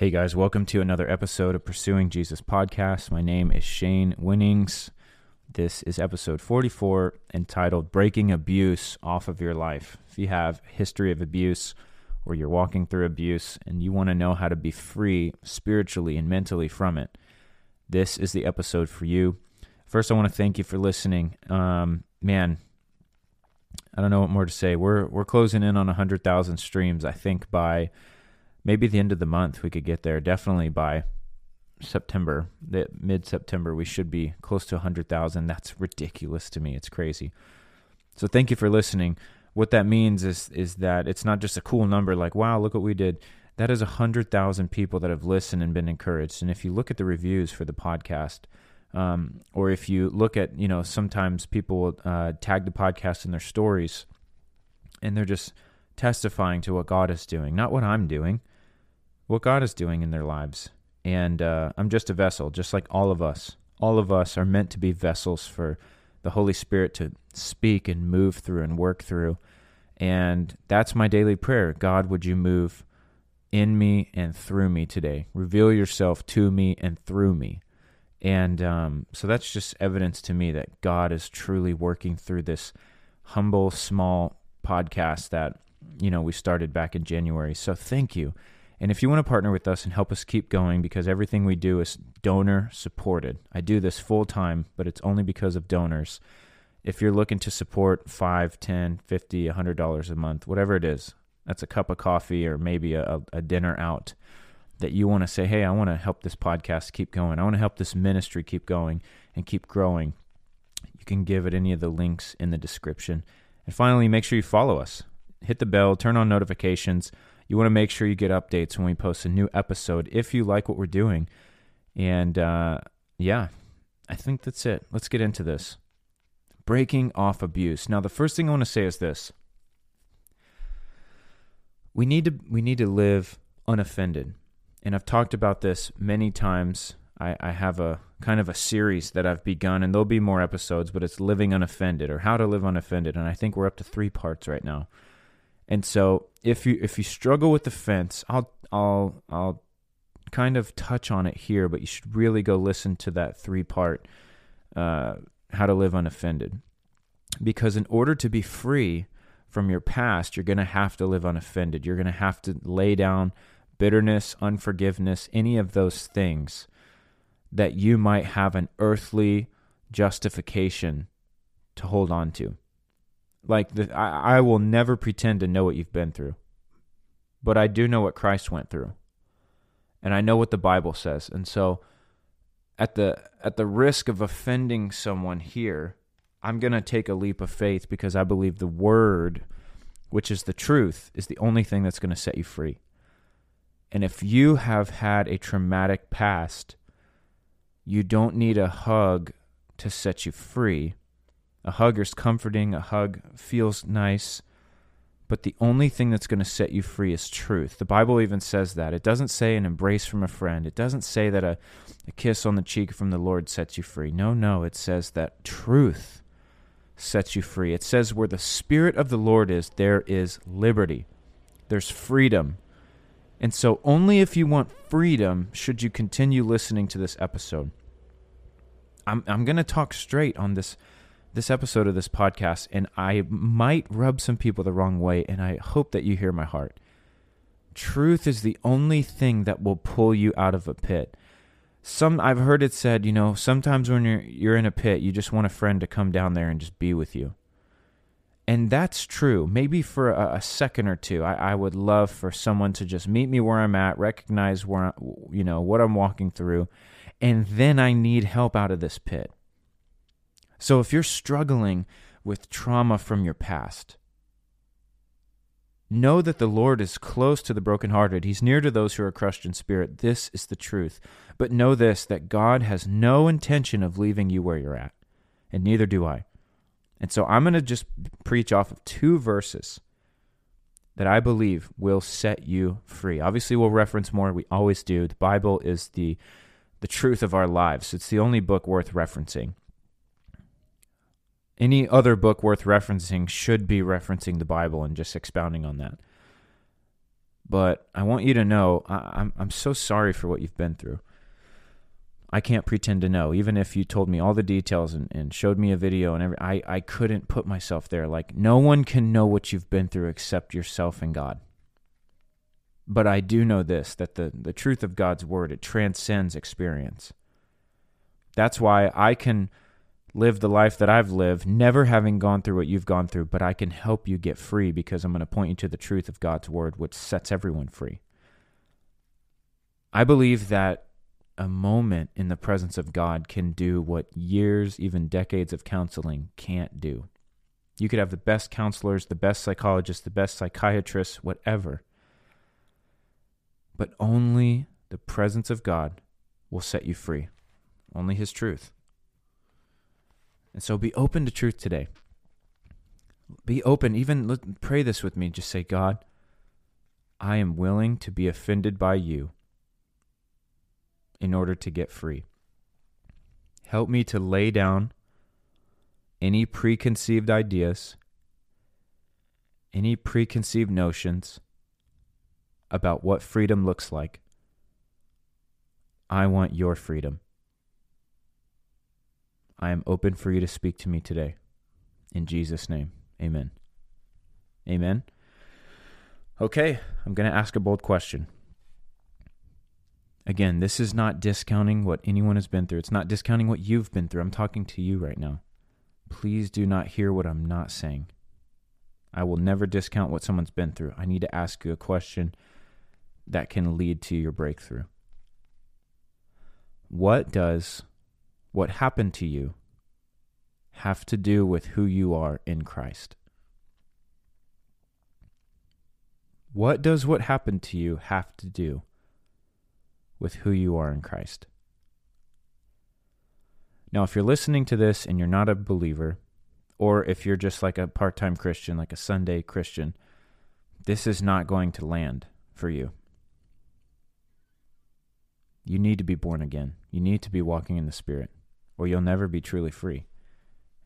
Hey guys, welcome to another episode of Pursuing Jesus podcast. My name is Shane Winnings. This is episode 44 entitled Breaking Abuse Off of Your Life. If you have history of abuse or you're walking through abuse and you want to know how to be free spiritually and mentally from it, this is the episode for you. First, I want to thank you for listening. Um, man, I don't know what more to say. We're we're closing in on 100,000 streams. I think by maybe the end of the month we could get there. Definitely by September, mid September, we should be close to 100,000. That's ridiculous to me. It's crazy. So thank you for listening. What that means is is that it's not just a cool number like wow, look what we did. That is 100,000 people that have listened and been encouraged. And if you look at the reviews for the podcast, um, or if you look at, you know, sometimes people uh, tag the podcast in their stories and they're just testifying to what God is doing, not what I'm doing, what God is doing in their lives. And uh, I'm just a vessel, just like all of us. All of us are meant to be vessels for the Holy Spirit to speak and move through and work through. And that's my daily prayer. God, would you move in me and through me today? Reveal yourself to me and through me. And um, so that's just evidence to me that God is truly working through this humble, small podcast that, you know, we started back in January. So thank you. And if you want to partner with us and help us keep going, because everything we do is donor supported. I do this full time, but it's only because of donors. If you're looking to support five, ten, fifty, a hundred dollars a month, whatever it is, that's a cup of coffee or maybe a, a dinner out that you want to say, hey, I want to help this podcast keep going. I want to help this ministry keep going and keep growing. You can give at any of the links in the description. And finally, make sure you follow us. Hit the bell, turn on notifications you want to make sure you get updates when we post a new episode if you like what we're doing. And uh, yeah, I think that's it. Let's get into this. Breaking off abuse. Now, the first thing I want to say is this. We need to we need to live unoffended. And I've talked about this many times. I, I have a kind of a series that I've begun, and there'll be more episodes, but it's living unoffended or how to live unoffended. And I think we're up to three parts right now. And so if you if you struggle with the fence, I'll I'll I'll kind of touch on it here, but you should really go listen to that three part uh, how to live unoffended. Because in order to be free from your past, you're going to have to live unoffended. You're going to have to lay down bitterness, unforgiveness, any of those things that you might have an earthly justification to hold on to. Like the, I, I will never pretend to know what you've been through, but I do know what Christ went through, and I know what the Bible says. And so, at the at the risk of offending someone here, I'm going to take a leap of faith because I believe the Word, which is the truth, is the only thing that's going to set you free. And if you have had a traumatic past, you don't need a hug to set you free. A hug is comforting, a hug feels nice, but the only thing that's going to set you free is truth. The Bible even says that. It doesn't say an embrace from a friend, it doesn't say that a, a kiss on the cheek from the Lord sets you free. No, no, it says that truth sets you free. It says where the Spirit of the Lord is, there is liberty, there's freedom. And so, only if you want freedom should you continue listening to this episode. I'm, I'm going to talk straight on this this episode of this podcast, and I might rub some people the wrong way, and I hope that you hear my heart. Truth is the only thing that will pull you out of a pit. Some I've heard it said, you know, sometimes when you're you're in a pit, you just want a friend to come down there and just be with you. And that's true. Maybe for a, a second or two, I, I, would love for someone to just meet me where I'm at, recognize where I, you know what I'm walking through, and then I need help out of this pit. So if you're struggling with trauma from your past, Know that the Lord is close to the brokenhearted. He's near to those who are crushed in spirit. This is the truth. But know this that God has no intention of leaving you where you're at, and neither do I. And so I'm going to just preach off of two verses that I believe will set you free. Obviously, we'll reference more. We always do. The Bible is the the truth of our lives. It's the only book worth referencing. Any other book worth referencing should be referencing the Bible and just expounding on that. But I want you to know I, I'm I'm so sorry for what you've been through. I can't pretend to know. Even if you told me all the details and, and showed me a video and every, I, I couldn't put myself there. Like no one can know what you've been through except yourself and God. But I do know this that the, the truth of God's word, it transcends experience. That's why I can live the life that I've lived, never having gone through what you've gone through, but I can help you get free because I'm going to point you to the truth of God's word, which sets everyone free. I believe that a moment in the presence of God can do what years, even decades of counseling can't do. You could have the best counselors, the best psychologists, the best psychiatrists, whatever. But only the presence of God will set you free. Only His truth. And so be open to truth today. Be open. Even pray this with me. Just say, God, I am willing to be offended by you in order to get free. Help me to lay down any preconceived ideas, any preconceived notions about what freedom looks like. I want your freedom. I am open for you to speak to me today. In Jesus' name, amen. Amen. Okay, I'm going to ask a bold question. Again, this is not discounting what anyone has been through. It's not discounting what you've been through. I'm talking to you right now. Please do not hear what I'm not saying. I will never discount what someone's been through. I need to ask you a question that can lead to your breakthrough. What does what happened to you have to do with who you are in Christ? What does what happened to you have to do with who you are in Christ. Now, if you're listening to this and you're not a believer, or if you're just like a part time Christian, like a Sunday Christian, this is not going to land for you. You need to be born again. You need to be walking in the Spirit, or you'll never be truly free.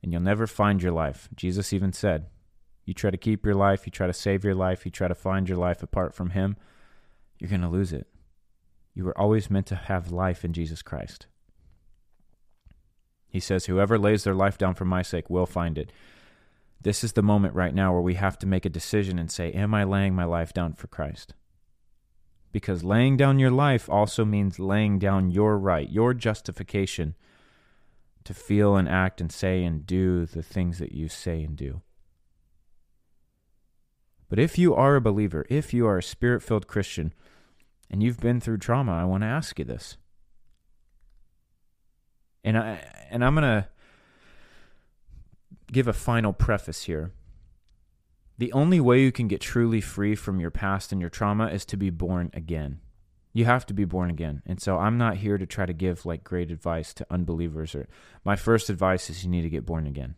And you'll never find your life. Jesus even said, You try to keep your life, you try to save your life, you try to find your life apart from Him, you're going to lose it. You were always meant to have life in Jesus Christ. He says, Whoever lays their life down for my sake will find it. This is the moment right now where we have to make a decision and say, Am I laying my life down for Christ? Because laying down your life also means laying down your right, your justification to feel and act and say and do the things that you say and do. But if you are a believer, if you are a spirit filled Christian, and you've been through trauma, I want to ask you this. And I and I'm going to give a final preface here. The only way you can get truly free from your past and your trauma is to be born again. You have to be born again. And so I'm not here to try to give like great advice to unbelievers or my first advice is you need to get born again.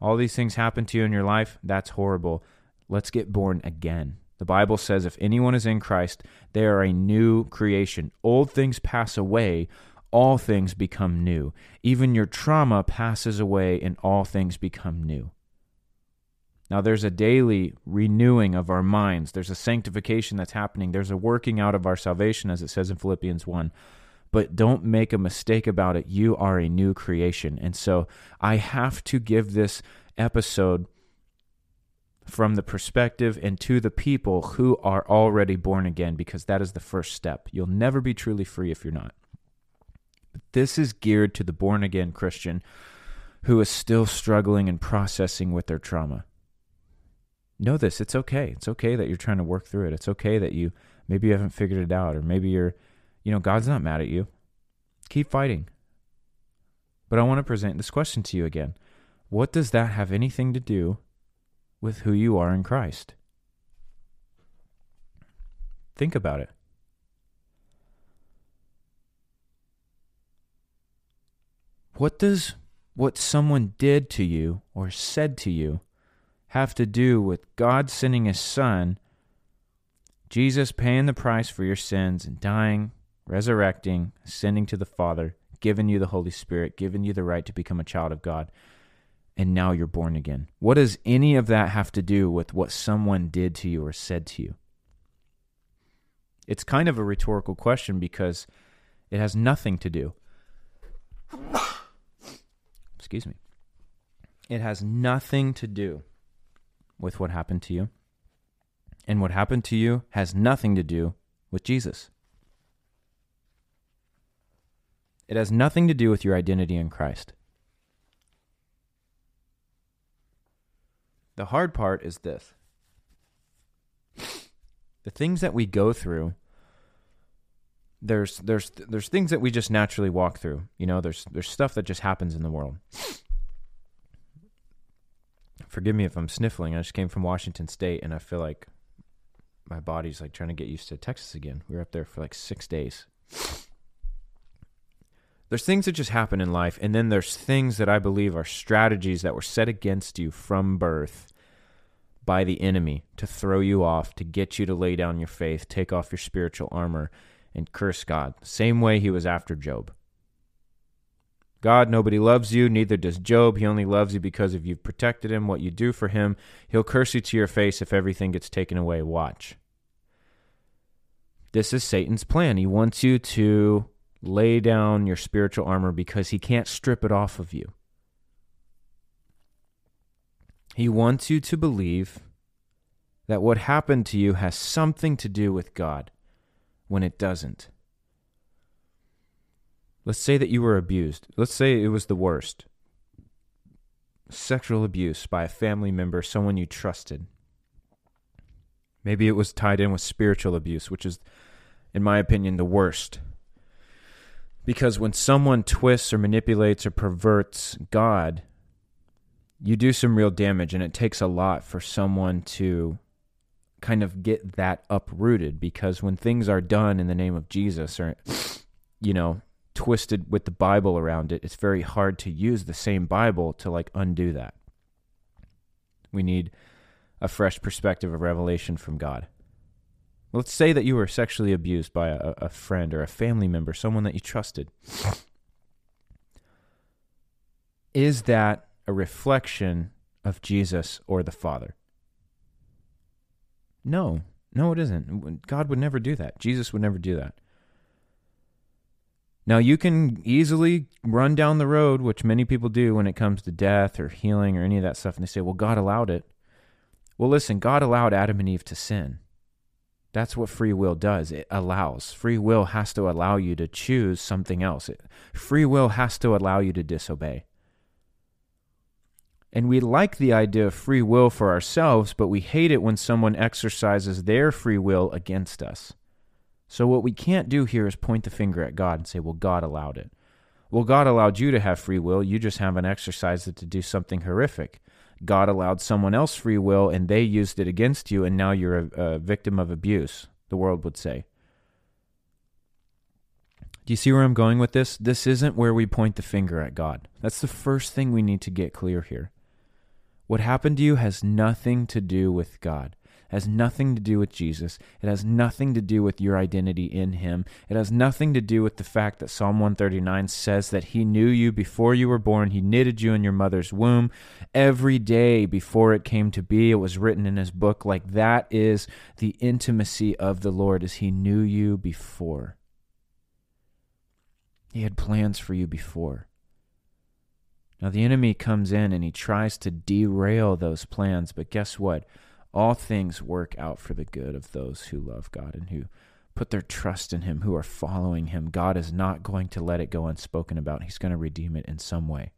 All these things happen to you in your life, that's horrible. Let's get born again. The Bible says if anyone is in Christ, they are a new creation. Old things pass away, all things become new. Even your trauma passes away, and all things become new. Now, there's a daily renewing of our minds. There's a sanctification that's happening. There's a working out of our salvation, as it says in Philippians 1. But don't make a mistake about it. You are a new creation. And so I have to give this episode from the perspective and to the people who are already born again, because that is the first step. You'll never be truly free if you're not. But this is geared to the born again Christian who is still struggling and processing with their trauma. Know this, it's okay. It's okay that you're trying to work through it. It's okay that you maybe you haven't figured it out, or maybe you're, you know, God's not mad at you. Keep fighting. But I want to present this question to you again. What does that have anything to do with who you are in Christ. Think about it. What does what someone did to you or said to you have to do with God sending his son, Jesus paying the price for your sins and dying, resurrecting, ascending to the Father, giving you the Holy Spirit, giving you the right to become a child of God, and now you're born again? What does any of that have to do with what someone did to you or said to you? It's kind of a rhetorical question because it has nothing to do. Excuse me. It has nothing to do with what happened to you. And what happened to you has nothing to do with Jesus. It has nothing to do with your identity in Christ. The hard part is this the things that we go through there's there's there's things that we just naturally walk through you know there's there's stuff that just happens in the world forgive me if i'm sniffling i just came from washington state and i feel like my body's like trying to get used to texas again. We were up there for like six days. There's things that just happen in life and then there's things that i believe are strategies that were set against you from birth by the enemy to throw you off to get you to lay down your faith take off your spiritual armor and curse God, same way he was after Job. God, nobody loves you, neither does Job. He only loves you because of you've protected him, what you do for him. He'll curse you to your face if everything gets taken away. Watch. This is Satan's plan. He wants you to lay down your spiritual armor because he can't strip it off of you. He wants you to believe that what happened to you has something to do with God when it doesn't. Let's say that you were abused. Let's say it was the worst sexual abuse by a family member, someone you trusted. Maybe it was tied in with spiritual abuse, which is, in my opinion, the worst. Because when someone twists or manipulates or perverts God, you do some real damage, and it takes a lot for someone to kind of get that uprooted because when things are done in the name of Jesus or you know twisted with the bible around it it's very hard to use the same bible to like undo that we need a fresh perspective of revelation from god let's say that you were sexually abused by a, a friend or a family member someone that you trusted is that a reflection of jesus or the father no, no, it isn't. God would never do that. Jesus would never do that. Now, you can easily run down the road, which many people do when it comes to death or healing or any of that stuff, and they say, well, God allowed it. Well, listen, God allowed Adam and Eve to sin. That's what free will does. It allows. Free will has to allow you to choose something else. It, free will has to allow you to disobey. And we like the idea of free will for ourselves, but we hate it when someone exercises their free will against us. So, what we can't do here is point the finger at God and say, well, God allowed it. Well, God allowed you to have free will. You just haven't exercised it to do something horrific. God allowed someone else free will and they used it against you, and now you're a, a victim of abuse, the world would say. Do you see where I'm going with this? This isn't where we point the finger at God. That's the first thing we need to get clear here. What happened to you has nothing to do with God. Has nothing to do with Jesus. It has nothing to do with your identity in Him. It has nothing to do with the fact that Psalm 139 says that He knew you before you were born. He knitted you in your mother's womb. Every day before it came to be, it was written in His book. Like that is the intimacy of the Lord, as He knew you before. He had plans for you before. Now, the enemy comes in and he tries to derail those plans, but guess what? All things work out for the good of those who love God and who put their trust in Him, who are following Him. God is not going to let it go unspoken about. He's going to redeem it in some way.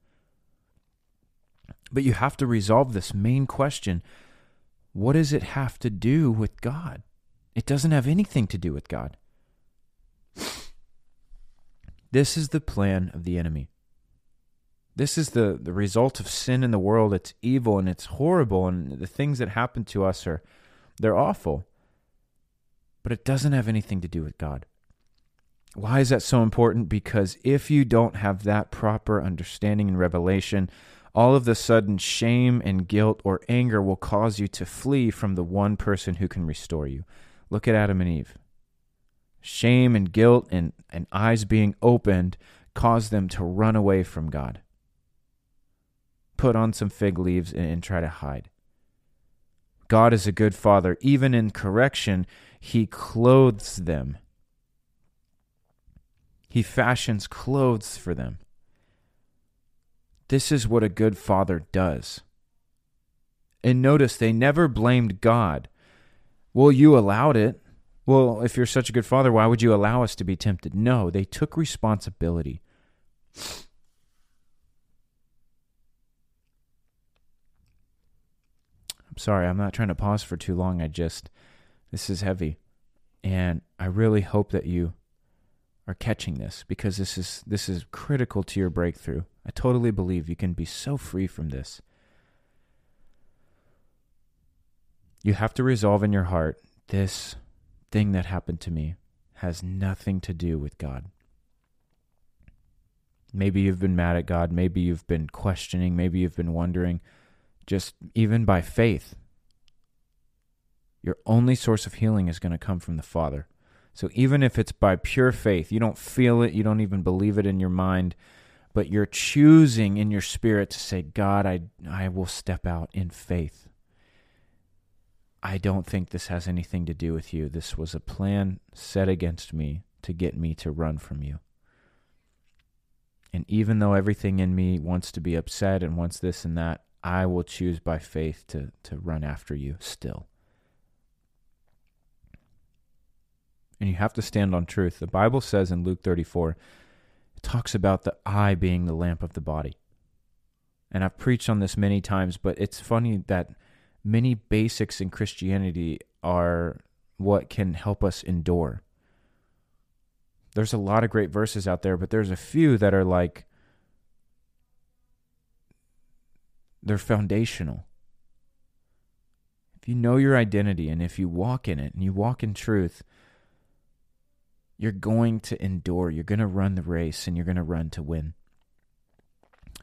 But you have to resolve this main question what does it have to do with God? It doesn't have anything to do with God. This is the plan of the enemy. This is the, the result of sin in the world. It's evil and it's horrible, and the things that happen to us are they're awful. but it doesn't have anything to do with God. Why is that so important? Because if you don't have that proper understanding and revelation, all of the sudden shame and guilt or anger will cause you to flee from the one person who can restore you. Look at Adam and Eve. Shame and guilt and, and eyes being opened caused them to run away from God. Put on some fig leaves and, and try to hide. God is a good father. Even in correction, he clothes them he fashions clothes for them. This is what a good father does. And notice they never blamed God. Well, you allowed it. Well, if you're such a good father, why would you allow us to be tempted? No, they took responsibility. I'm sorry, I'm not trying to pause for too long. I just, this is heavy. And I really hope that you are catching this because this is this is critical to your breakthrough. I totally believe you can be so free from this. You have to resolve in your heart this thing that happened to me has nothing to do with God. Maybe you've been mad at God, maybe you've been questioning, maybe you've been wondering just even by faith. Your only source of healing is going to come from the Father. So even if it's by pure faith, you don't feel it, you don't even believe it in your mind, but you're choosing in your spirit to say, God, I, I will step out in faith. I don't think this has anything to do with you. This was a plan set against me to get me to run from you. And even though everything in me wants to be upset and wants this and that, I will choose by faith to, to run after you still. and you have to stand on truth. The Bible says in Luke 34, it talks about the eye being the lamp of the body. And I've preached on this many times, but it's funny that many basics in Christianity are what can help us endure. There's a lot of great verses out there, but there's a few that are like, they're foundational. If you know your identity and if you walk in it and you walk in truth, you're going to endure. You're going to run the race and you're going to run to win.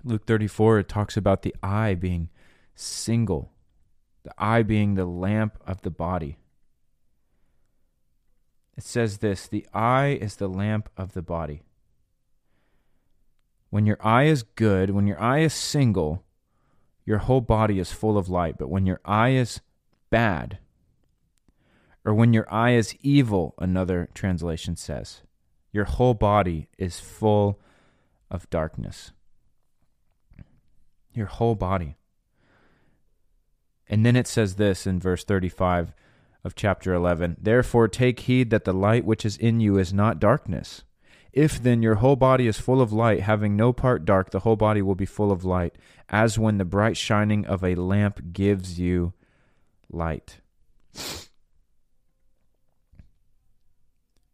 Luke 34 it talks about the eye being single, the eye being the lamp of the body. It says this the eye is the lamp of the body. When your eye is good, when your eye is single, your whole body is full of light. But when your eye is bad, or when your eye is evil, another translation says. Your whole body is full of darkness. Your whole body. And then it says this in verse 35 of chapter 11 Therefore, take heed that the light which is in you is not darkness. If then your whole body is full of light, having no part dark, the whole body will be full of light, as when the bright shining of a lamp gives you light.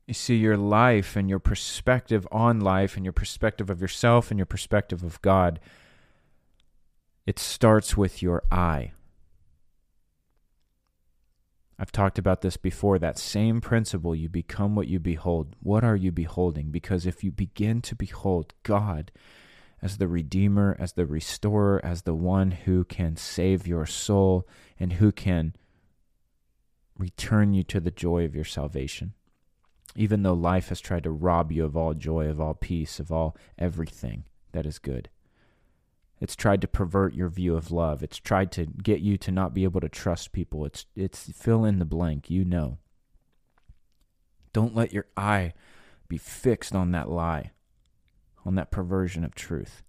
You see, your life and your perspective on life and your perspective of yourself and your perspective of God, it starts with your eye. I've talked about this before. That same principle, you become what you behold. What are you beholding? Because if you begin to behold God as the Redeemer, as the Restorer, as the one who can save your soul and who can return you to the joy of your salvation, even though life has tried to rob you of all joy, of all peace, of all everything that is good. It's tried to pervert your view of love. It's tried to get you to not be able to trust people. It's it's fill in the blank, you know. Don't let your eye be fixed on that lie, on that perversion of truth.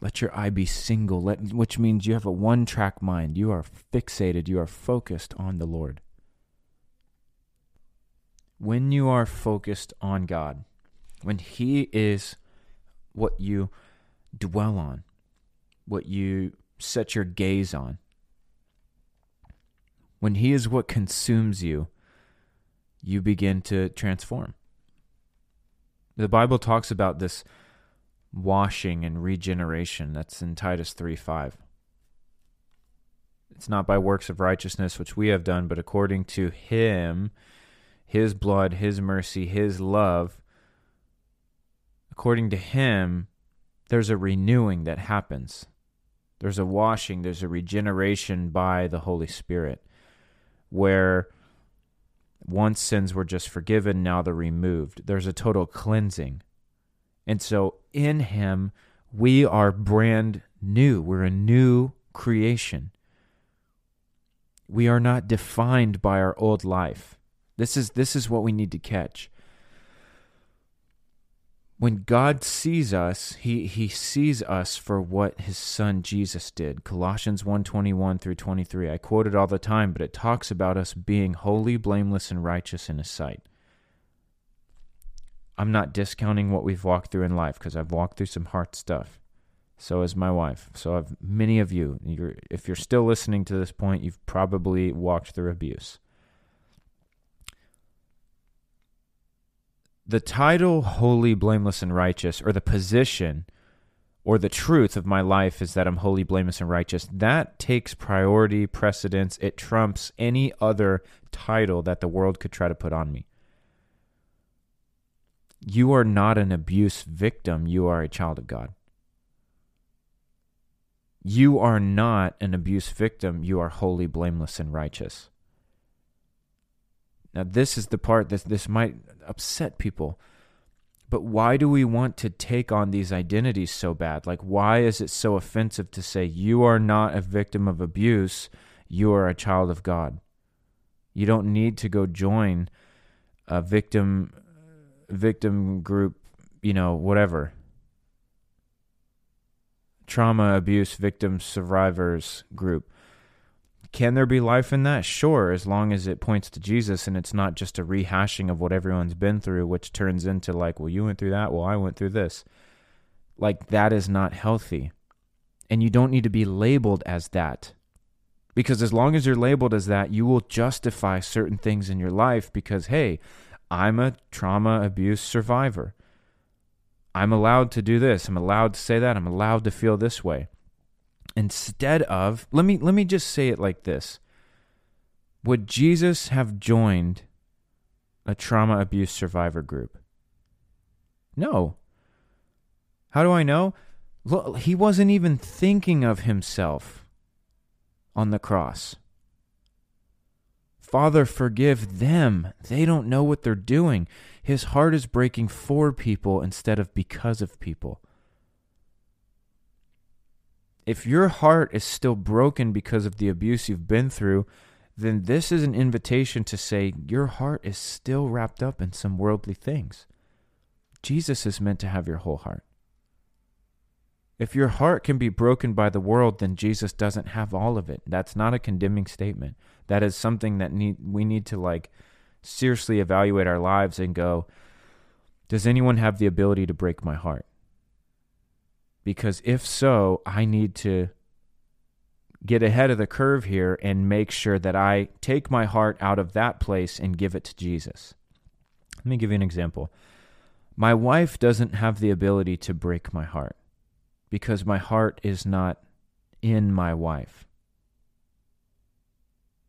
Let your eye be single, let, which means you have a one track mind. You are fixated, you are focused on the Lord when you are focused on God, when He is what you dwell on, what you set your gaze on, when He is what consumes you, you begin to transform. The Bible talks about this washing and regeneration. That's in Titus 3 5. It's not by works of righteousness which we have done, but according to Him His blood, His mercy, His love, according to Him, there's a renewing that happens. There's a washing, there's a regeneration by the Holy Spirit, where once sins were just forgiven, now they're removed. There's a total cleansing. And so in Him, we are brand new. We're a new creation. We are not defined by our old life. This is, this is what we need to catch when God sees us, he, he sees us for what his son Jesus did. Colossians 1:21 through 23. I quote it all the time, but it talks about us being holy, blameless, and righteous in his sight. I'm not discounting what we've walked through in life because I've walked through some hard stuff. So has my wife. So have many of you. You're, if you're still listening to this point, you've probably walked through abuse. The title holy, blameless, and righteous, or the position or the truth of my life is that I'm holy, blameless, and righteous, that takes priority, precedence. It trumps any other title that the world could try to put on me. You are not an abuse victim, you are a child of God. You are not an abuse victim, you are holy, blameless, and righteous. Now, this is the part that this might upset people. But why do we want to take on these identities so bad? Like, why is it so offensive to say, you are not a victim of abuse, you are a child of God? You don't need to go join a victim victim group, you know, whatever. Trauma, abuse, victim survivors group. Can there be life in that? Sure, as long as it points to Jesus and it's not just a rehashing of what everyone's been through, which turns into like, well, you went through that, well, I went through this. Like, that is not healthy. And you don't need to be labeled as that. Because as long as you're labeled as that, you will justify certain things in your life because, hey, I'm a trauma abuse survivor. I'm allowed to do this. I'm allowed to say that. I'm allowed to feel this way instead of let me let me just say it like this. Would jesus have joined a trauma abuse survivor group? No. How do i know? Look, he wasn't even thinking of himself on the cross. Father forgive them. They don't know what they're doing. His heart is breaking for people instead of because of people if your heart is still broken because of the abuse you've been through, then this is an invitation to say your heart is still wrapped up in some worldly things. Jesus is meant to have your whole heart. If your heart can be broken by the world, then Jesus doesn't have all of it. That's not a condemning statement. That is something that need we need to like seriously evaluate our lives and go, does anyone have the ability to break my heart? Because if so, I need to get ahead of the curve here and make sure that I take my heart out of that place and give it to Jesus. Let me give you an example. My wife doesn't have the ability to break my heart because my heart is not in my wife.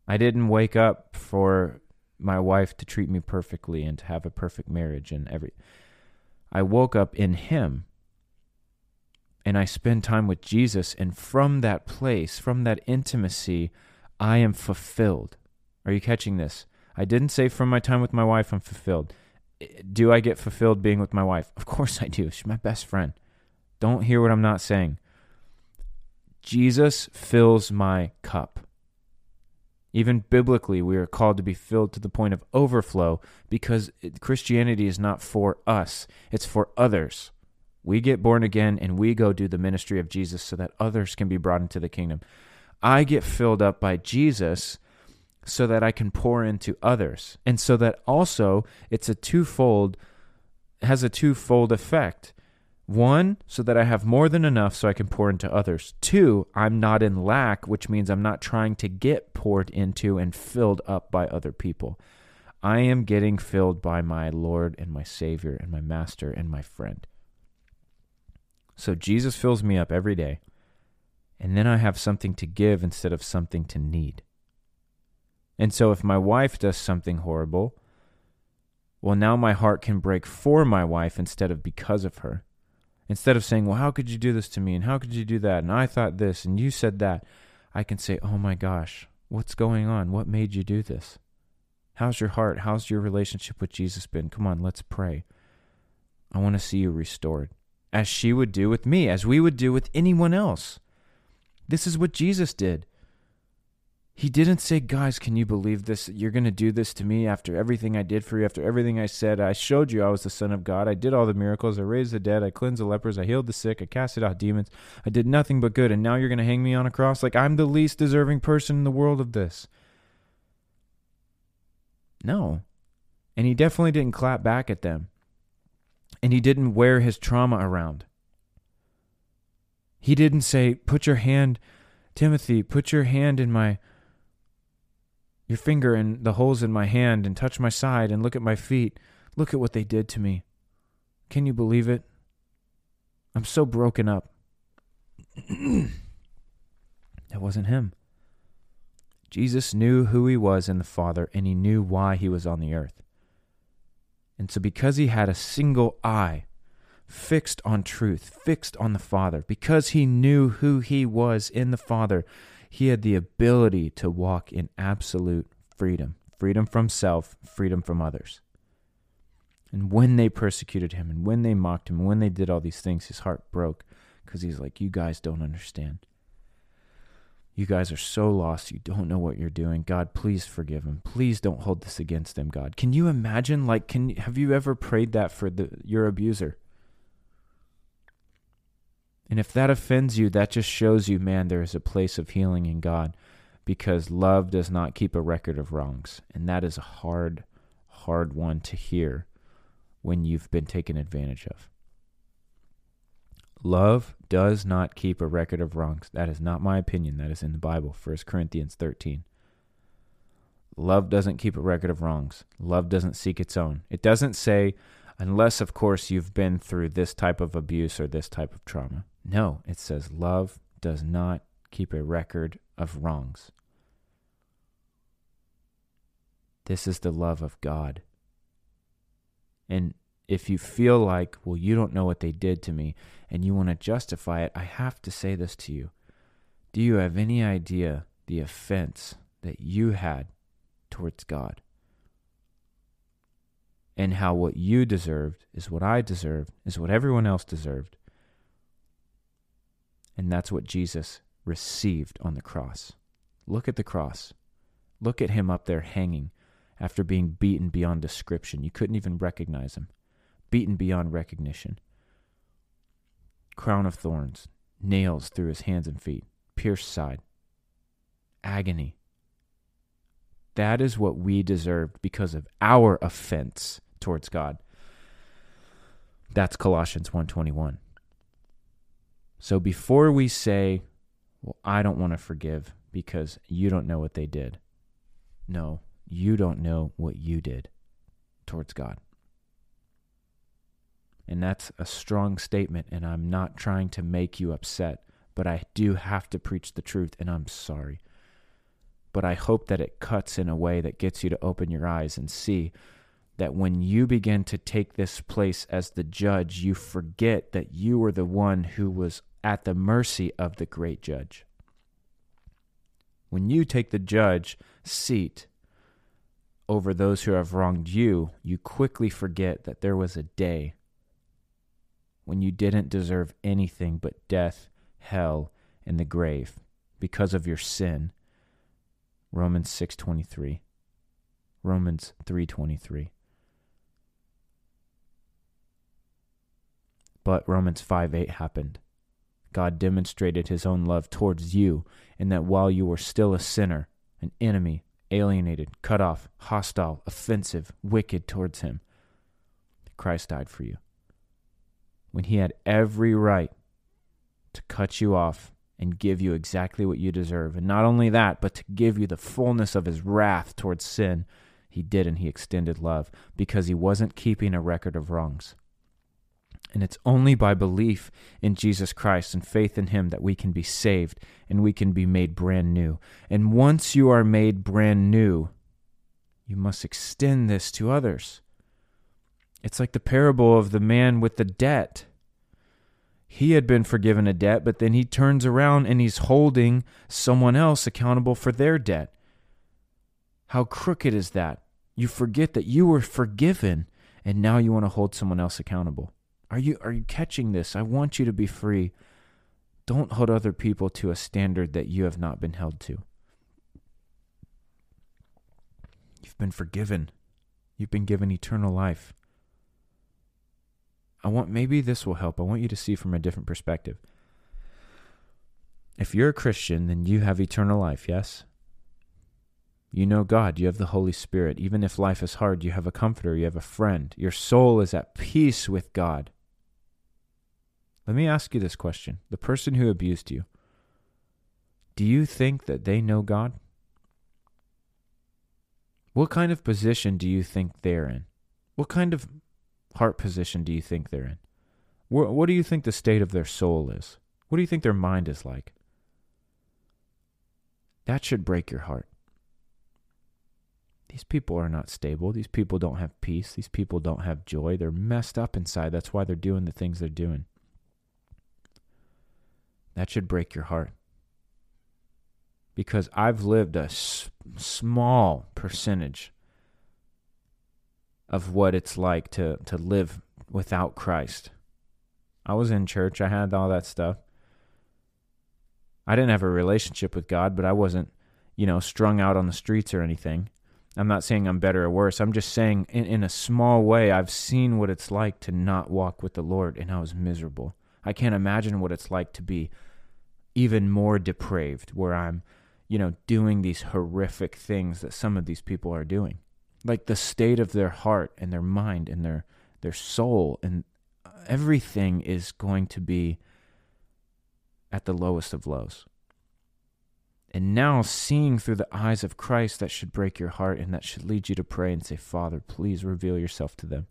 I didn't wake up for my wife to treat me perfectly and to have a perfect marriage and every I woke up in him and I spend time with Jesus. And from that place, from that intimacy, I am fulfilled. Are you catching this? I didn't say from my time with my wife, I'm fulfilled. Do I get fulfilled being with my wife? Of course I do. She's my best friend. Don't hear what I'm not saying. Jesus fills my cup. Even biblically, we are called to be filled to the point of overflow because Christianity is not for us, it's for others. We get born again and we go do the ministry of Jesus so that others can be brought into the kingdom. I get filled up by Jesus so that I can pour into others. And so that also it's a twofold has a twofold effect. One, so that I have more than enough so I can pour into others. Two, I'm not in lack, which means I'm not trying to get poured into and filled up by other people. I am getting filled by my Lord and my Savior and my Master and my friend. So Jesus fills me up every day, and then I have something to give instead of something to need. And so if my wife does something horrible, well, now my heart can break for my wife instead of because of her. Instead of saying, well, how could you do this to me? And how could you do that? And I thought this and you said that. I can say, oh my gosh, what's going on? What made you do this? How's your heart? How's your relationship with Jesus been? Come on, let's pray. I want to see you restored, as she would do with me, as we would do with anyone else. This is what Jesus did. He didn't say, Guys, can you believe this? You're going to do this to me after everything I did for you, after everything I said. I showed you I was the Son of God. I did all the miracles. I raised the dead. I cleansed the lepers. I healed the sick. I casted out demons. I did nothing but good. And now you're going to hang me on a cross? Like I'm the least deserving person in the world of this. No. And he definitely didn't clap back at them. And he didn't wear his trauma around. He didn't say, Put your hand, Timothy, put your hand in my your finger in the holes in my hand and touch my side and look at my feet. Look at what they did to me. Can you believe it? I'm so broken up. that wasn't him. Jesus knew who he was in the Father and he knew why he was on the earth. And so, because he had a single eye fixed on truth, fixed on the Father, because he knew who he was in the Father, he had the ability to walk in absolute freedom freedom from self, freedom from others. And when they persecuted him, and when they mocked him, and when they did all these things, his heart broke because he's like, You guys don't understand. You guys are so lost. You don't know what you're doing. God, please forgive them. Please don't hold this against them, God. Can you imagine? Like, can have you ever prayed that for the your abuser? And if that offends you, that just shows you, man, there is a place of healing in God because love does not keep a record of wrongs. And that is a hard, hard one to hear when you've been taken advantage of. Love does not keep a record of wrongs. That is not my opinion. That is in the Bible, 1 Corinthians 13. Love doesn't keep a record of wrongs. Love doesn't seek its own. It doesn't say, unless, of course, you've been through this type of abuse or this type of trauma. No, it says love does not keep a record of wrongs. This is the love of God. And if you feel like, well, you don't know what they did to me and you want to justify it, I have to say this to you. Do you have any idea the offense that you had towards God? And how what you deserved is what I deserved, is what everyone else deserved. And that's what Jesus received on the cross. Look at the cross. Look at him up there hanging after being beaten beyond description. You couldn't even recognize him. Beaten beyond recognition. Crown of thorns, nails through his hands and feet, pierced side, agony. That is what we deserved because of our offense towards God. That's Colossians 121. So before we say, well, I don't want to forgive because you don't know what they did. No, you don't know what you did towards God. And that's a strong statement, and I'm not trying to make you upset, but I do have to preach the truth, and I'm sorry. But I hope that it cuts in a way that gets you to open your eyes and see that when you begin to take this place as the judge, you forget that you were the one who was at the mercy of the great judge. When you take the judge seat over those who have wronged you, you quickly forget that there was a day when you didn't deserve anything but death, hell, and the grave because of your sin. Romans 6:23. Romans 3:23. But Romans 5 8 happened. God demonstrated his own love towards you in that while you were still a sinner, an enemy, alienated, cut off, hostile, offensive, wicked towards him, Christ died for you. When he had every right to cut you off and give you exactly what you deserve. And not only that, but to give you the fullness of his wrath towards sin, he did and he extended love because he wasn't keeping a record of wrongs. And it's only by belief in Jesus Christ and faith in Him that we can be saved and we can be made brand new. And once you are made brand new, you must extend this to others. It's like the parable of the man with the debt. He had been forgiven a debt, but then he turns around and he's holding someone else accountable for their debt. How crooked is that? You forget that you were forgiven and now you want to hold someone else accountable. Are you are you catching this? I want you to be free. Don't hold other people to a standard that you have not been held to. You've been forgiven. You've been given eternal life. I want maybe this will help. I want you to see from a different perspective. If you're a Christian, then you have eternal life, yes? You know God, you have the Holy Spirit. Even if life is hard, you have a comforter, you have a friend. Your soul is at peace with God. Let me ask you this question the person who abused you, do you think that they know God? What kind of position do you think they're in? What kind of heart position do you think they're in? What, what do you think the state of their soul is? What do you think their mind is like? That should break your heart. These people are not stable. These people don't have peace. These people don't have joy. They're messed up inside. That's why they're doing the things they're doing. That should break your heart. Because I've lived a s- small percentage of what it's like to, to live without Christ. I was in church, I had all that stuff. I didn't have a relationship with God, but I wasn't, you know, strung out on the streets or anything. I'm not saying I'm better or worse. I'm just saying, in, in a small way, I've seen what it's like to not walk with the Lord, and I was miserable. I can't imagine what it's like to be even more depraved, where I'm, you know, doing these horrific things that some of these people are doing. Like the state of their heart and their mind and their their soul and everything is going to be at the lowest of lows. And now, seeing through the eyes of Christ, that should break your heart and that should lead you to pray and say, Father, please reveal yourself to them.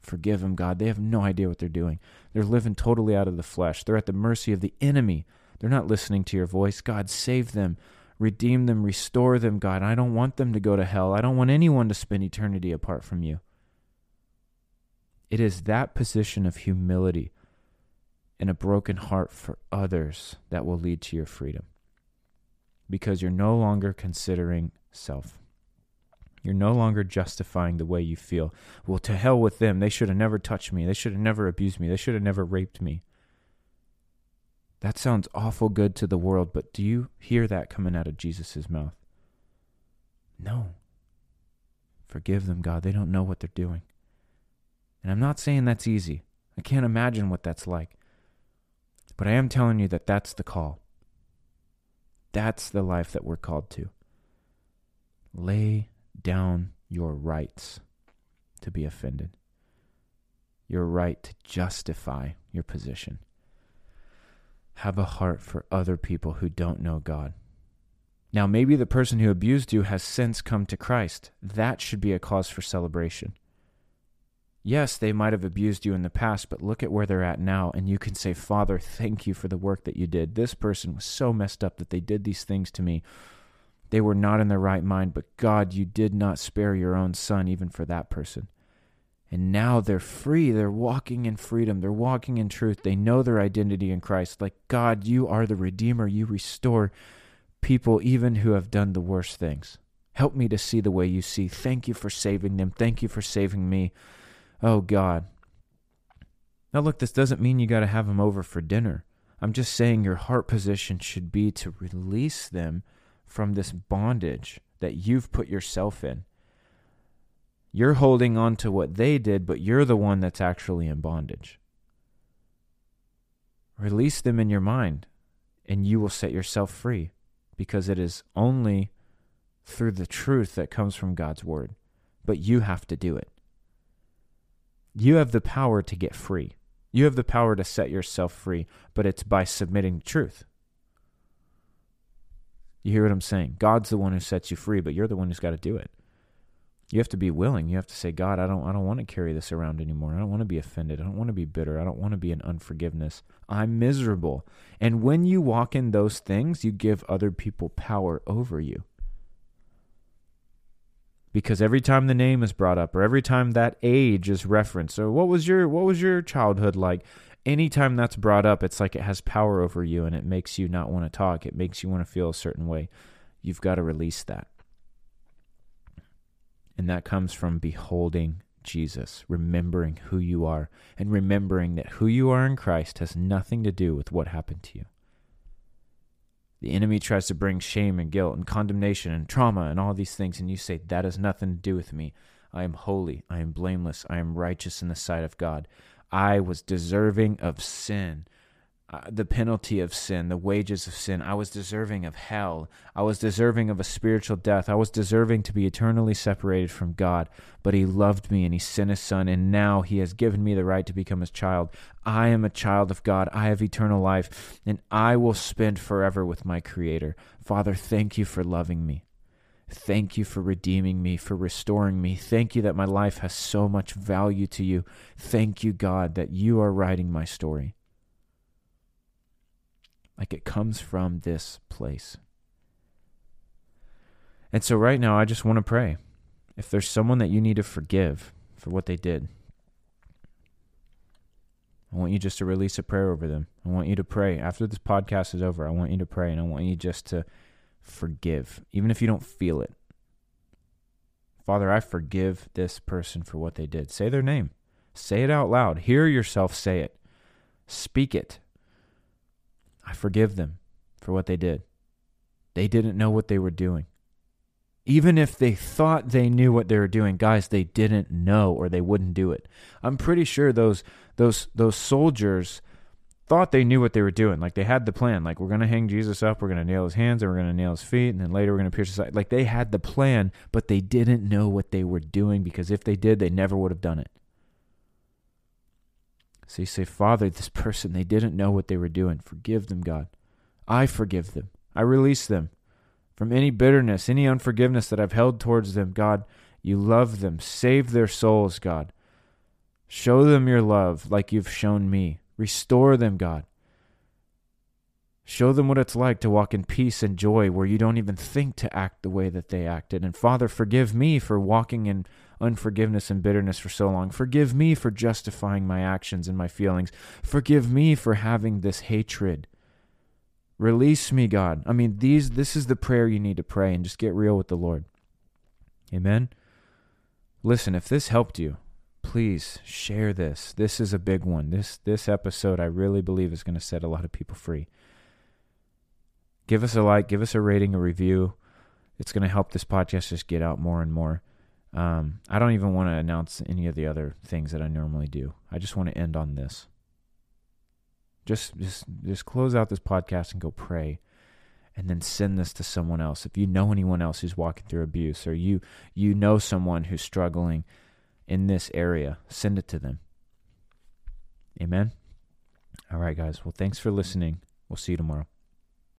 Forgive them, God. They have no idea what they're doing. They're living totally out of the flesh. They're at the mercy of the enemy. They're not listening to your voice. God, save them, redeem them, restore them, God. I don't want them to go to hell. I don't want anyone to spend eternity apart from you. It is that position of humility and a broken heart for others that will lead to your freedom because you're no longer considering self. You're no longer justifying the way you feel. Well, to hell with them. They should have never touched me. They should have never abused me. They should have never raped me. That sounds awful good to the world, but do you hear that coming out of Jesus' mouth? No. Forgive them, God. They don't know what they're doing. And I'm not saying that's easy. I can't imagine what that's like. But I am telling you that that's the call. That's the life that we're called to. Lay down your rights to be offended, your right to justify your position. Have a heart for other people who don't know God. Now, maybe the person who abused you has since come to Christ. That should be a cause for celebration. Yes, they might have abused you in the past, but look at where they're at now, and you can say, Father, thank you for the work that you did. This person was so messed up that they did these things to me. They were not in their right mind, but God, you did not spare your own son even for that person. And now they're free. They're walking in freedom. They're walking in truth. They know their identity in Christ. Like, God, you are the Redeemer. You restore people even who have done the worst things. Help me to see the way you see. Thank you for saving them. Thank you for saving me. Oh, God. Now, look, this doesn't mean you got to have them over for dinner. I'm just saying your heart position should be to release them from this bondage that you've put yourself in. You're holding on to what they did, but you're the one that's actually in bondage. Release them in your mind, and you will set yourself free because it is only through the truth that comes from God's word. But you have to do it. You have the power to get free. You have the power to set yourself free, but it's by submitting truth. You hear what I'm saying? God's the one who sets you free, but you're the one who's got to do it. You have to be willing. You have to say, God, I don't I don't want to carry this around anymore. I don't want to be offended. I don't want to be bitter. I don't want to be in unforgiveness. I'm miserable. And when you walk in those things, you give other people power over you. because every time the name is brought up or every time that age is referenced or what was your what was your childhood like anytime that's brought up it's like it has power over you and it makes you not want to talk it makes you want to feel a certain way you've got to release that and that comes from beholding Jesus, remembering who you are, and remembering that who you are in Christ has nothing to do with what happened to you. The enemy tries to bring shame and guilt and condemnation and trauma and all these things, and you say, That has nothing to do with me. I am holy. I am blameless. I am righteous in the sight of God. I was deserving of sin uh, the penalty of sin, the wages of sin. I was deserving of hell. I was deserving of a spiritual death. I was deserving to be eternally separated from God. But He loved me and He sent His Son, and now He has given me the right to become His child. I am a child of God. I have eternal life, and I will spend forever with my Creator. Father, thank you for loving me. Thank you for redeeming me, for restoring me. Thank you that my life has so much value to you. Thank you, God, that you are writing my story. Like it comes from this place. And so, right now, I just want to pray. If there's someone that you need to forgive for what they did, I want you just to release a prayer over them. I want you to pray. After this podcast is over, I want you to pray and I want you just to forgive, even if you don't feel it. Father, I forgive this person for what they did. Say their name. Say it out loud. Hear yourself say it. Speak it. I forgive them for what they did. They didn't know what they were doing. Even if they thought they knew what they were doing, guys, they didn't know or they wouldn't do it. I'm pretty sure those those those soldiers thought they knew what they were doing. Like they had the plan. Like we're gonna hang Jesus up, we're gonna nail his hands, and we're gonna nail his feet, and then later we're gonna pierce his side. Like they had the plan, but they didn't know what they were doing because if they did, they never would have done it. So you say, Father, this person, they didn't know what they were doing. Forgive them, God. I forgive them. I release them from any bitterness, any unforgiveness that I've held towards them. God, you love them. Save their souls, God. Show them your love like you've shown me. Restore them, God. Show them what it's like to walk in peace and joy where you don't even think to act the way that they acted. And Father, forgive me for walking in unforgiveness and bitterness for so long. Forgive me for justifying my actions and my feelings. Forgive me for having this hatred. Release me, God. I mean, these this is the prayer you need to pray and just get real with the Lord. Amen. Listen, if this helped you, please share this. This is a big one. This this episode I really believe is going to set a lot of people free. Give us a like, give us a rating, a review. It's going to help this podcast just get out more and more. Um, I don't even want to announce any of the other things that I normally do. I just want to end on this. Just, just, just close out this podcast and go pray, and then send this to someone else. If you know anyone else who's walking through abuse, or you, you know someone who's struggling in this area, send it to them. Amen. All right, guys. Well, thanks for listening. We'll see you tomorrow.